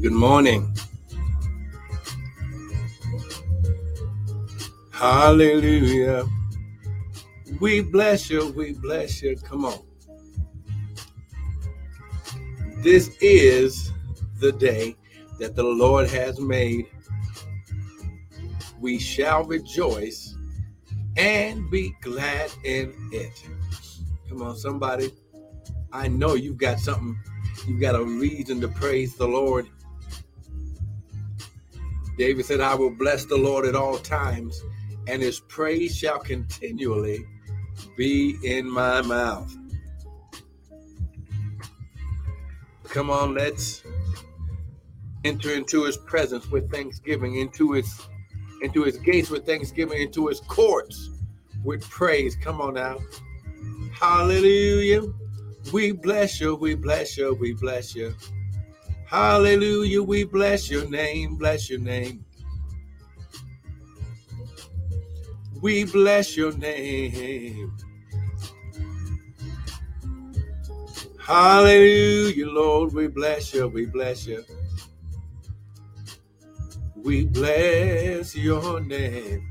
Good morning. Hallelujah. We bless you. We bless you. Come on. This is the day that the Lord has made. We shall rejoice and be glad in it. Come on, somebody. I know you've got something, you've got a reason to praise the Lord. David said, I will bless the Lord at all times and his praise shall continually be in my mouth. Come on, let's enter into his presence with thanksgiving, into his into his gates with thanksgiving, into his courts with praise. Come on now. Hallelujah. We bless you, we bless you, we bless you. Hallelujah. We bless your name, bless your name. We bless your name. Hallelujah, Lord. We bless you. We bless you. We bless your name.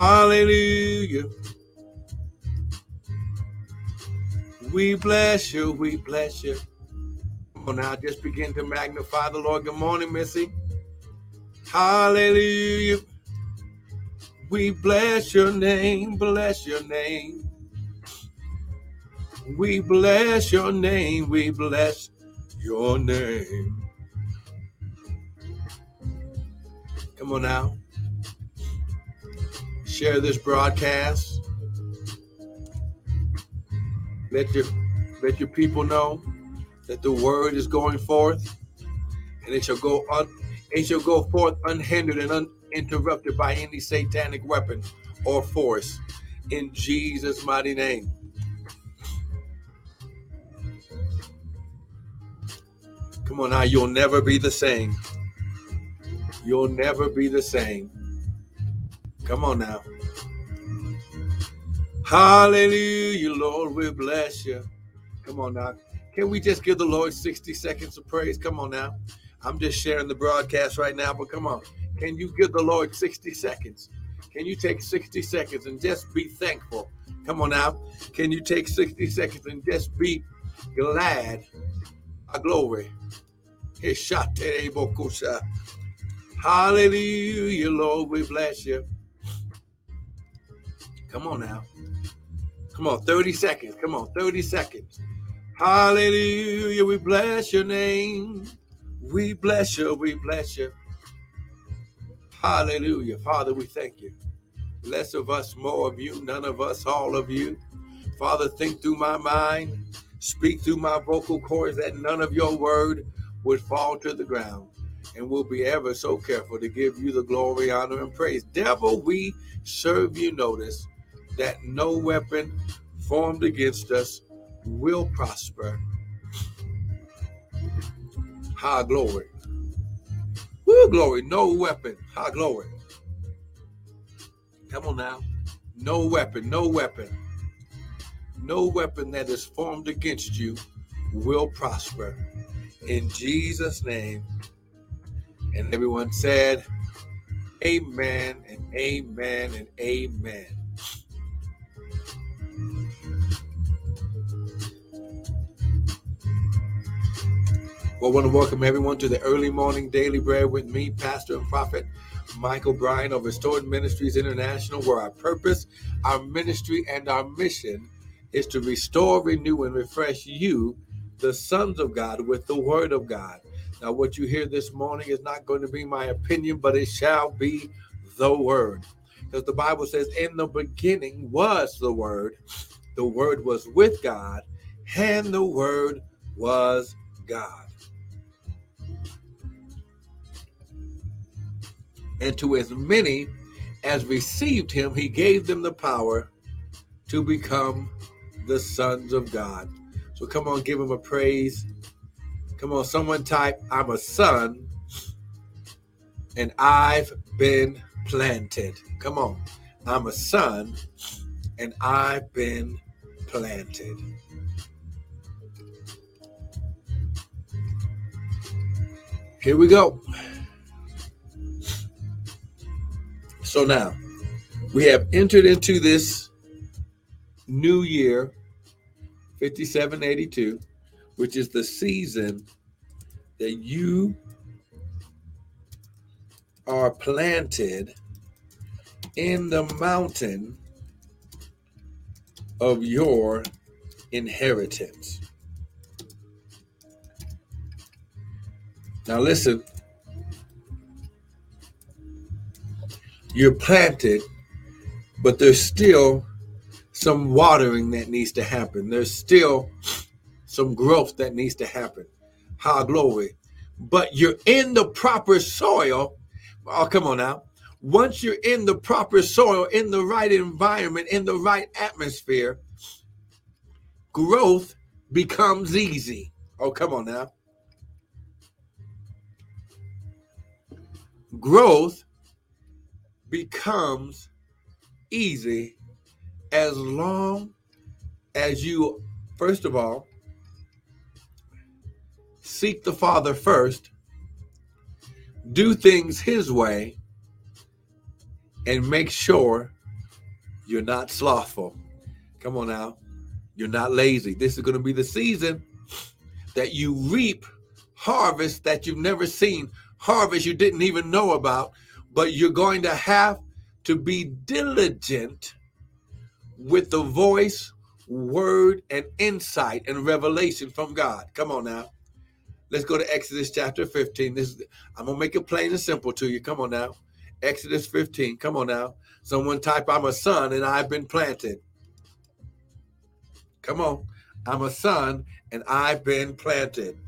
Hallelujah. We bless you. We bless you. Come on now, just begin to magnify the Lord. Good morning, Missy. Hallelujah. We bless your name, bless your name. We bless your name, we bless your name. Come on now. Share this broadcast. Let your let your people know that the word is going forth and it shall go on it shall go forth unhindered and uninterrupted by any satanic weapon or force in Jesus' mighty name. Come on now, you'll never be the same. You'll never be the same. Come on now. Hallelujah, Lord, we bless you. Come on now. Can we just give the Lord 60 seconds of praise? Come on now. I'm just sharing the broadcast right now, but come on. Can you give the Lord 60 seconds? Can you take 60 seconds and just be thankful? Come on now. Can you take 60 seconds and just be glad? A glory. Hallelujah, Lord. We bless you. Come on now. Come on, 30 seconds. Come on, 30 seconds. Hallelujah. We bless your name. We bless you. We bless you. Hallelujah. Father, we thank you. Less of us, more of you. None of us, all of you. Father, think through my mind. Speak through my vocal cords that none of your word would fall to the ground. And we'll be ever so careful to give you the glory, honor, and praise. Devil, we serve you notice that no weapon formed against us will prosper High glory. Woo, glory. No weapon. High glory. Come on now. No weapon. No weapon. No weapon that is formed against you will prosper. In Jesus' name. And everyone said, Amen and amen and amen. Well, I want to welcome everyone to the early morning daily bread with me, Pastor and Prophet Michael Bryan of Restored Ministries International, where our purpose, our ministry, and our mission is to restore, renew, and refresh you, the sons of God, with the word of God. Now, what you hear this morning is not going to be my opinion, but it shall be the word. Because the Bible says, In the beginning was the word, the word was with God, and the word was God. and to as many as received him, he gave them the power to become the sons of God. So come on, give him a praise. Come on, someone type, I'm a son and I've been planted. Come on, I'm a son and I've been planted. Here we go. So now we have entered into this new year, 5782, which is the season that you are planted in the mountain of your inheritance. Now, listen, you're planted, but there's still some watering that needs to happen. There's still some growth that needs to happen. High glory. But you're in the proper soil. Oh, come on now. Once you're in the proper soil, in the right environment, in the right atmosphere, growth becomes easy. Oh, come on now. Growth becomes easy as long as you, first of all, seek the Father first, do things His way, and make sure you're not slothful. Come on now. You're not lazy. This is going to be the season that you reap harvest that you've never seen, harvest you didn't even know about, but you're going to have to be diligent with the voice, word, and insight and revelation from God. Come on now. Let's go to Exodus chapter 15. This I'm gonna make it plain and simple to you. Come on now. Exodus 15. Come on now. Someone type, I'm a son and I've been planted. Come on. I'm a son and I've been planted.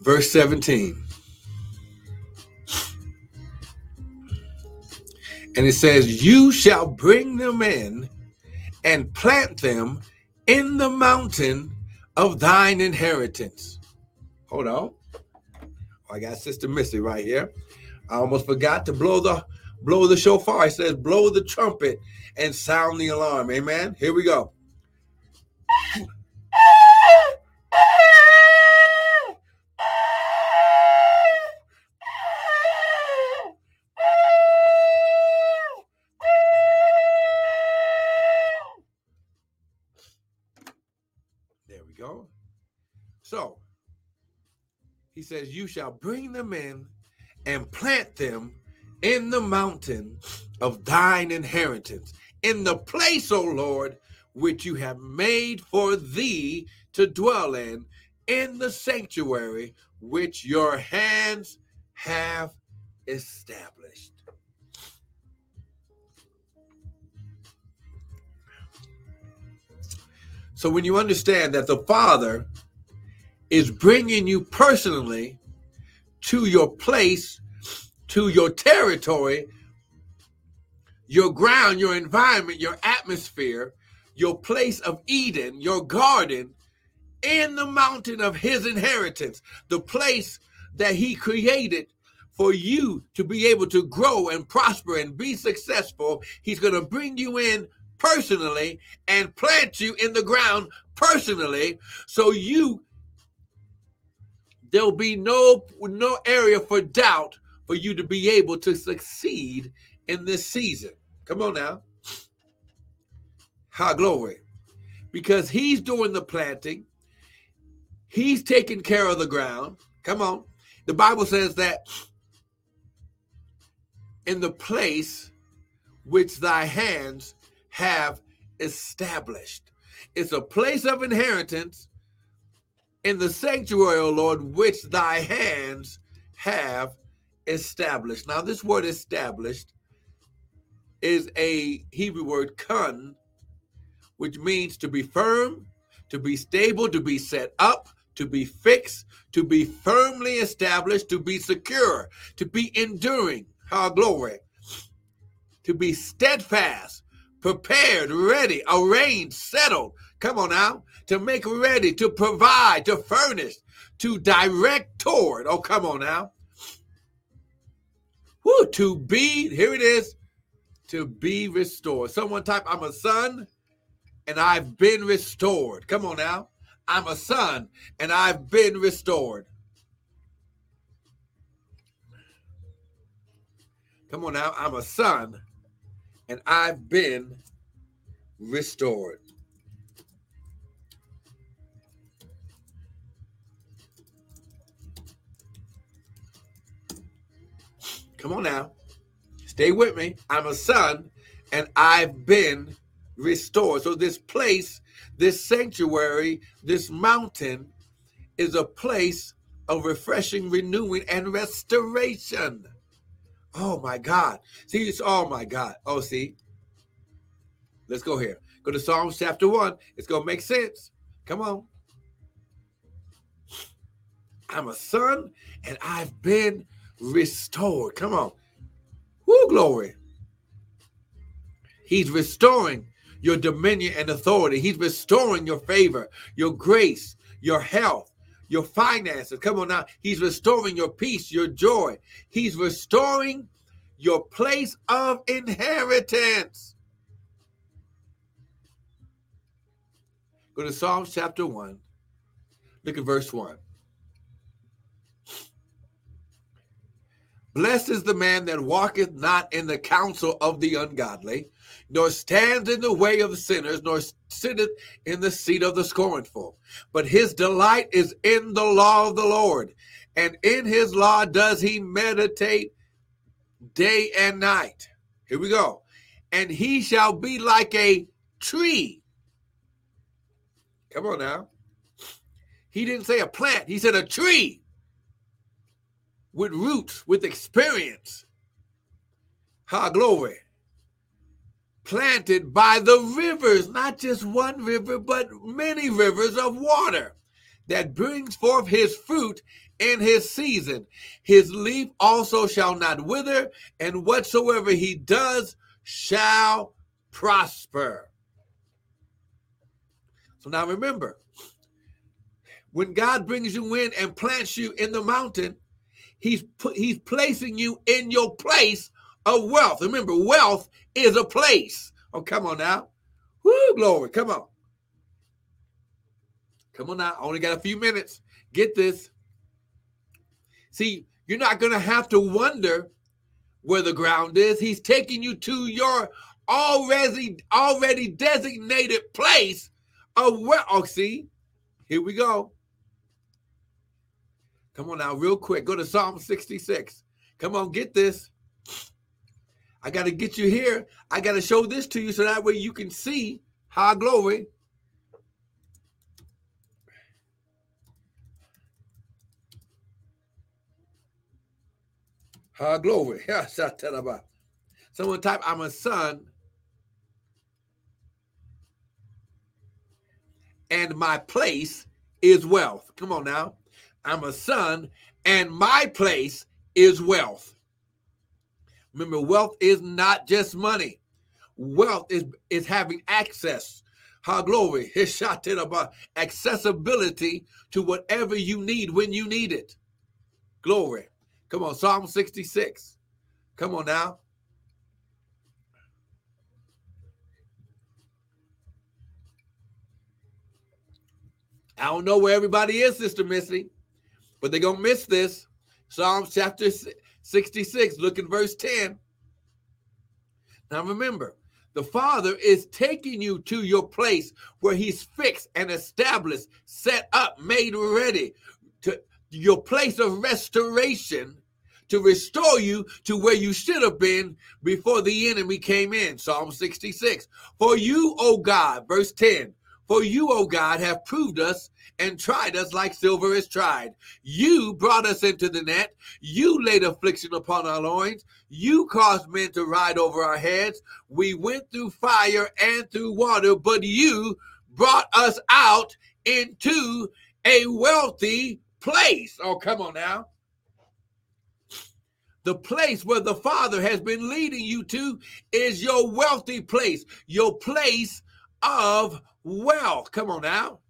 Verse 17. And it says, You shall bring them in and plant them in the mountain of thine inheritance. Hold on. Oh, I got Sister Missy right here. I almost forgot to blow the blow the shofar. It says, blow the trumpet and sound the alarm. Amen. Here we go. Says, You shall bring them in and plant them in the mountain of thine inheritance, in the place, O Lord, which you have made for thee to dwell in, in the sanctuary which your hands have established. So when you understand that the Father is bringing you personally to your place, to your territory, your ground, your environment, your atmosphere, your place of Eden, your garden, in the mountain of his inheritance, the place that he created for you to be able to grow and prosper and be successful. He's going to bring you in personally and plant you in the ground personally so you there'll be no no area for doubt for you to be able to succeed in this season. Come on now. High glory. Because he's doing the planting. He's taking care of the ground. Come on. The Bible says that in the place which thy hands have established. It's a place of inheritance in the sanctuary, O Lord, which thy hands have established. Now, this word established is a Hebrew word kun, which means to be firm, to be stable, to be set up, to be fixed, to be firmly established, to be secure, to be enduring. Our glory. To be steadfast, prepared, ready, arranged, settled. Come on now to make ready, to provide, to furnish, to direct toward. Oh, come on now. Woo, to be, here it is, to be restored. Someone type, I'm a son and I've been restored. Come on now. I'm a son and I've been restored. Come on now. I'm a son and I've been restored. Come on now. Stay with me. I'm a son and I've been restored. So, this place, this sanctuary, this mountain is a place of refreshing, renewing, and restoration. Oh my God. See, it's oh my God. Oh, see. Let's go here. Go to Psalms chapter one. It's going to make sense. Come on. I'm a son and I've been restored. Come on. Woo, glory. He's restoring your dominion and authority. He's restoring your favor, your grace, your health, your finances. Come on now. He's restoring your peace, your joy. He's restoring your place of inheritance. Go to Psalms chapter 1. Look at verse 1. Blessed is the man that walketh not in the counsel of the ungodly, nor stands in the way of sinners, nor sitteth in the seat of the scornful. But his delight is in the law of the Lord, and in his law does he meditate day and night. Here we go. And he shall be like a tree. Come on now. He didn't say a plant, he said a tree with roots, with experience. Ha, glory. Planted by the rivers, not just one river, but many rivers of water that brings forth his fruit in his season. His leaf also shall not wither, and whatsoever he does shall prosper. So now remember, when God brings you in and plants you in the mountain, He's he's placing you in your place of wealth. Remember, wealth is a place. Oh, come on now. Woo, glory. Come on. Come on now. I only got a few minutes. Get this. See, you're not going to have to wonder where the ground is. He's taking you to your already already designated place of where. Oh, see, here we go. Come on now, real quick. Go to Psalm 66. Come on, get this. I got to get you here. I got to show this to you so that way you can see high glory. High glory. Yeah, shut up. Someone type, I'm a son. And my place is wealth. Come on now. I'm a son, and my place is wealth. Remember, wealth is not just money. Wealth is, is having access. How glory, his about accessibility to whatever you need when you need it. Glory. Come on, Psalm 66. Come on now. I don't know where everybody is, Sister Missy. But they're going to miss this. Psalms chapter 66, look at verse 10. Now remember, the Father is taking you to your place where He's fixed and established, set up, made ready to your place of restoration to restore you to where you should have been before the enemy came in. Psalm 66. For you, O God, verse 10, for you, O God, have proved us and tried us like silver is tried. You brought us into the net. You laid affliction upon our loins. You caused men to ride over our heads. We went through fire and through water, but you brought us out into a wealthy place. Oh, come on now. The place where the Father has been leading you to is your wealthy place, your place of wealth. Come on now.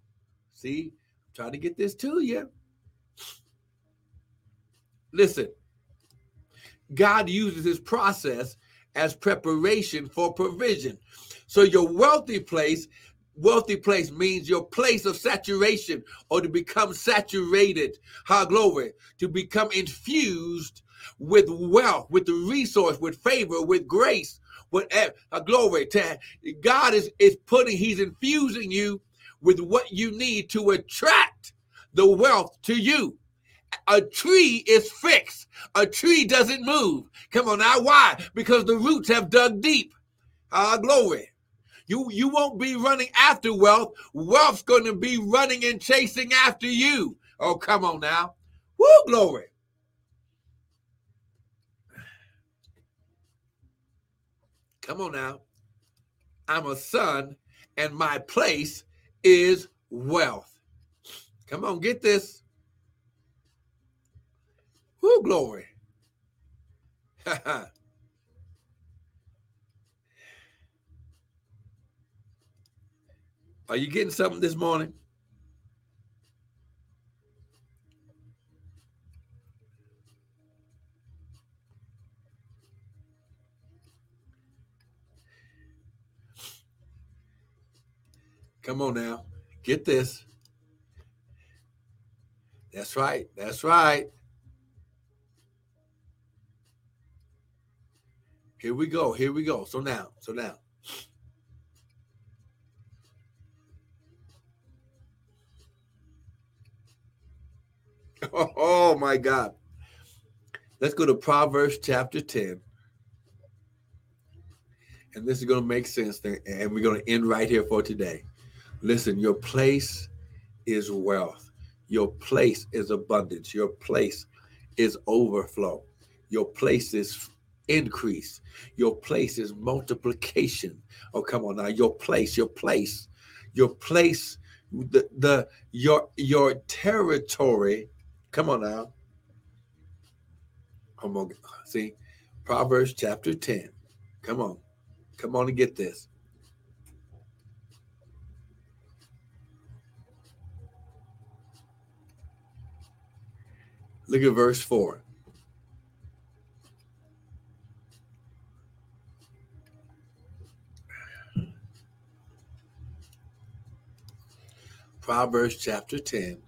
See, I'm trying to get this to you. Listen, God uses his process as preparation for provision. So your wealthy place, wealthy place means your place of saturation or to become saturated. How glory, to become infused with wealth, with the resource, with favor, with grace, with a glory. To, God is, is putting, He's infusing you with what you need to attract the wealth to you. A tree is fixed. A tree doesn't move. Come on now. Why? Because the roots have dug deep. Ah, glory. You you won't be running after wealth. Wealth's going to be running and chasing after you. Oh, come on now. Woo, glory. Come on now. I'm a son, and my place is wealth. Come on, get this. Who glory. Are you getting something this morning? Come on now. Get this. That's right. That's right. Here we go. Here we go. So now, so now. Oh, my God. Let's go to Proverbs chapter 10. And this is going to make sense. And we're going to end right here for today. Listen, your place is wealth. Your place is abundance. Your place is overflow. Your place is increase. Your place is multiplication. Oh, come on now. Your place, your place, your place, the, the your your territory. Come on now. Come on. See, Proverbs chapter 10. Come on. Come on and get this. Look at verse 4. Proverbs chapter 10.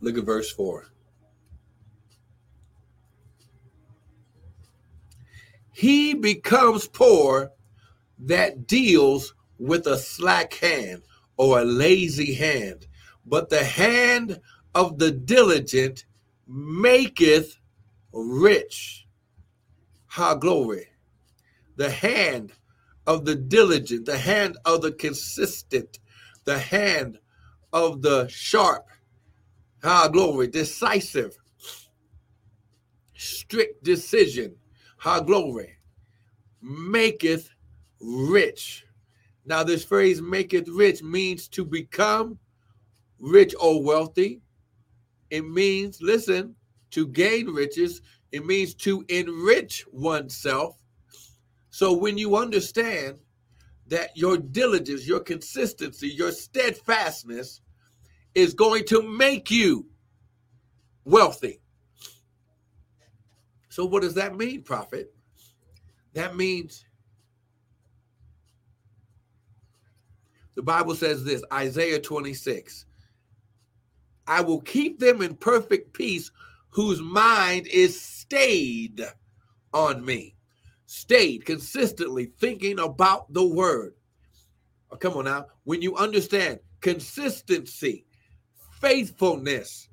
Look at verse 4. He becomes poor that deals with a slack hand or a lazy hand, but the hand of the diligent maketh rich. Ha glory. The hand of the diligent, the hand of the consistent, the hand of the sharp. Ha glory. Decisive. Strict decision. Ha glory. Maketh rich. Now, this phrase maketh rich means to become rich or wealthy. It means, listen, to gain riches. It means to enrich oneself. So when you understand that your diligence, your consistency, your steadfastness is going to make you wealthy. So, what does that mean, prophet? That means The Bible says this Isaiah 26 I will keep them in perfect peace whose mind is stayed on me. Stayed consistently thinking about the word. Oh, come on now. When you understand consistency, faithfulness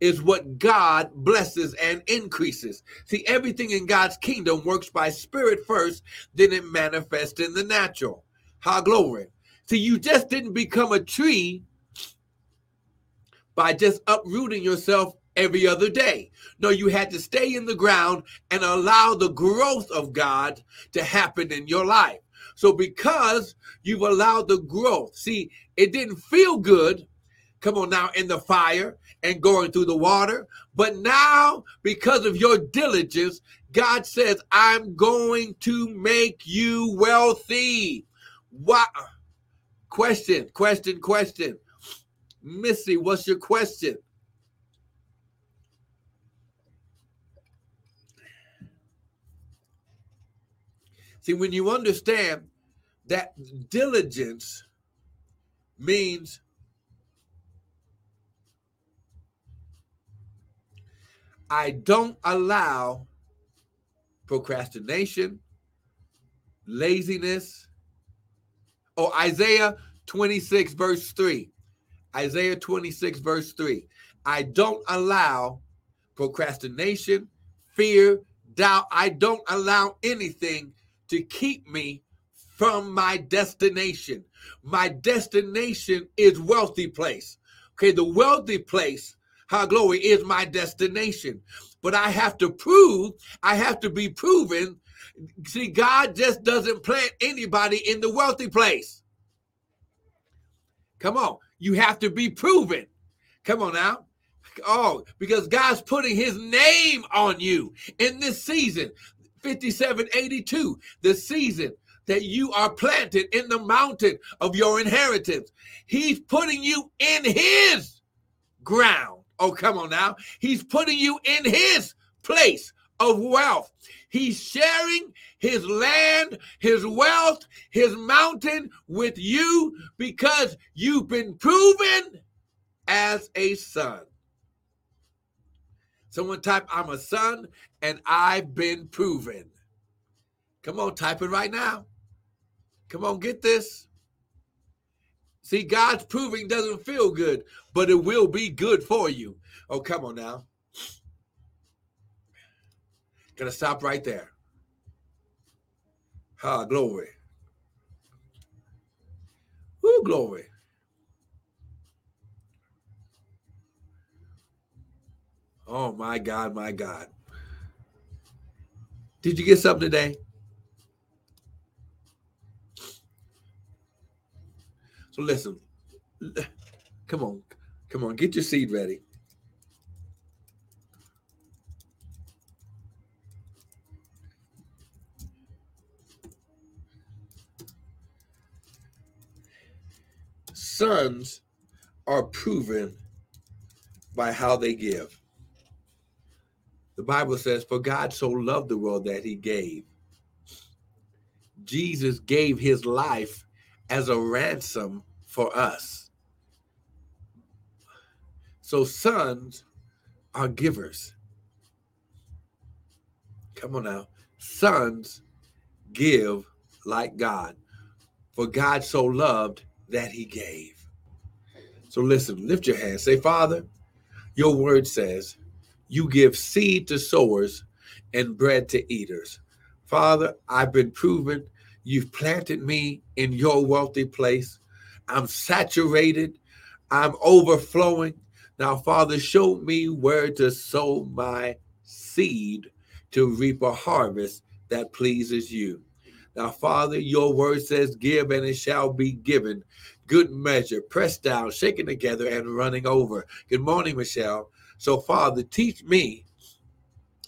is what God blesses and increases. See, everything in God's kingdom works by spirit first, then it manifests in the natural. How glory. See, you just didn't become a tree by just uprooting yourself every other day. No, you had to stay in the ground and allow the growth of God to happen in your life. So, because you've allowed the growth, see, it didn't feel good come on now, in the fire and going through the water. But now, because of your diligence, God says, I'm going to make you wealthy. What? Question, question, question. Missy, what's your question? See, when you understand that diligence means I don't allow procrastination, laziness. Oh, Isaiah 26, verse 3. Isaiah 26, verse 3. I don't allow procrastination, fear, doubt. I don't allow anything to keep me from my destination. My destination is wealthy place. Okay, the wealthy place, how glory is my destination. But I have to prove, I have to be proven. See, God just doesn't plant anybody in the wealthy place. Come on, you have to be proven. Come on now. Oh, because God's putting his name on you in this season. 5782, the season that you are planted in the mountain of your inheritance. He's putting you in his ground. Oh, come on now. He's putting you in his place of wealth. He's sharing his land, his wealth, his mountain with you because you've been proven as a son. Someone type, I'm a son and I've been proven. Come on, type it right now. Come on, get this. See, God's proving doesn't feel good, but it will be good for you. Oh, come on now. Gonna stop right there. Ah, glory. Who glory. Oh my God, my God. Did you get something today? So listen, come on, come on, get your seed ready. Sons are proven by how they give. The Bible says, For God so loved the world that he gave. Jesus gave his life as a ransom for us. So sons are givers. Come on now. Sons give like God. For God so loved that he gave. So listen, lift your hands. Say, Father, your word says you give seed to sowers and bread to eaters. Father, I've been proven You've planted me in your wealthy place. I'm saturated. I'm overflowing. Now, Father, show me where to sow my seed to reap a harvest that pleases you. Now, Father, your word says, Give and it shall be given. Good measure, pressed down, shaken together, and running over. Good morning, Michelle. So, Father, teach me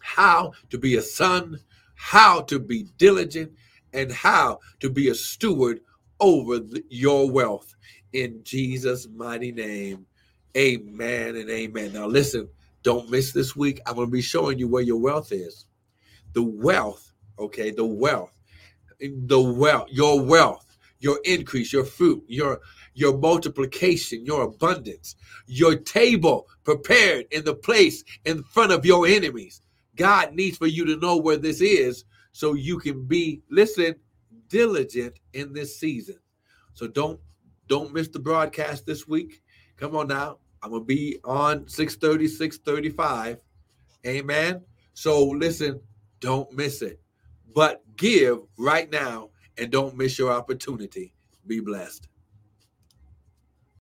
how to be a son, how to be diligent, and how to be a steward over the, your wealth in Jesus' mighty name. Amen and amen. Now, listen, don't miss this week. I'm going to be showing you where your wealth is. The wealth, okay, the wealth, the wealth, your wealth, your increase, your fruit, your your multiplication, your abundance, your table prepared in the place in front of your enemies. God needs for you to know where this is so you can be listen diligent in this season. So don't don't miss the broadcast this week. Come on now. I'm gonna be on 630, 635. Amen. So listen, don't miss it. But give right now and don't miss your opportunity. Be blessed.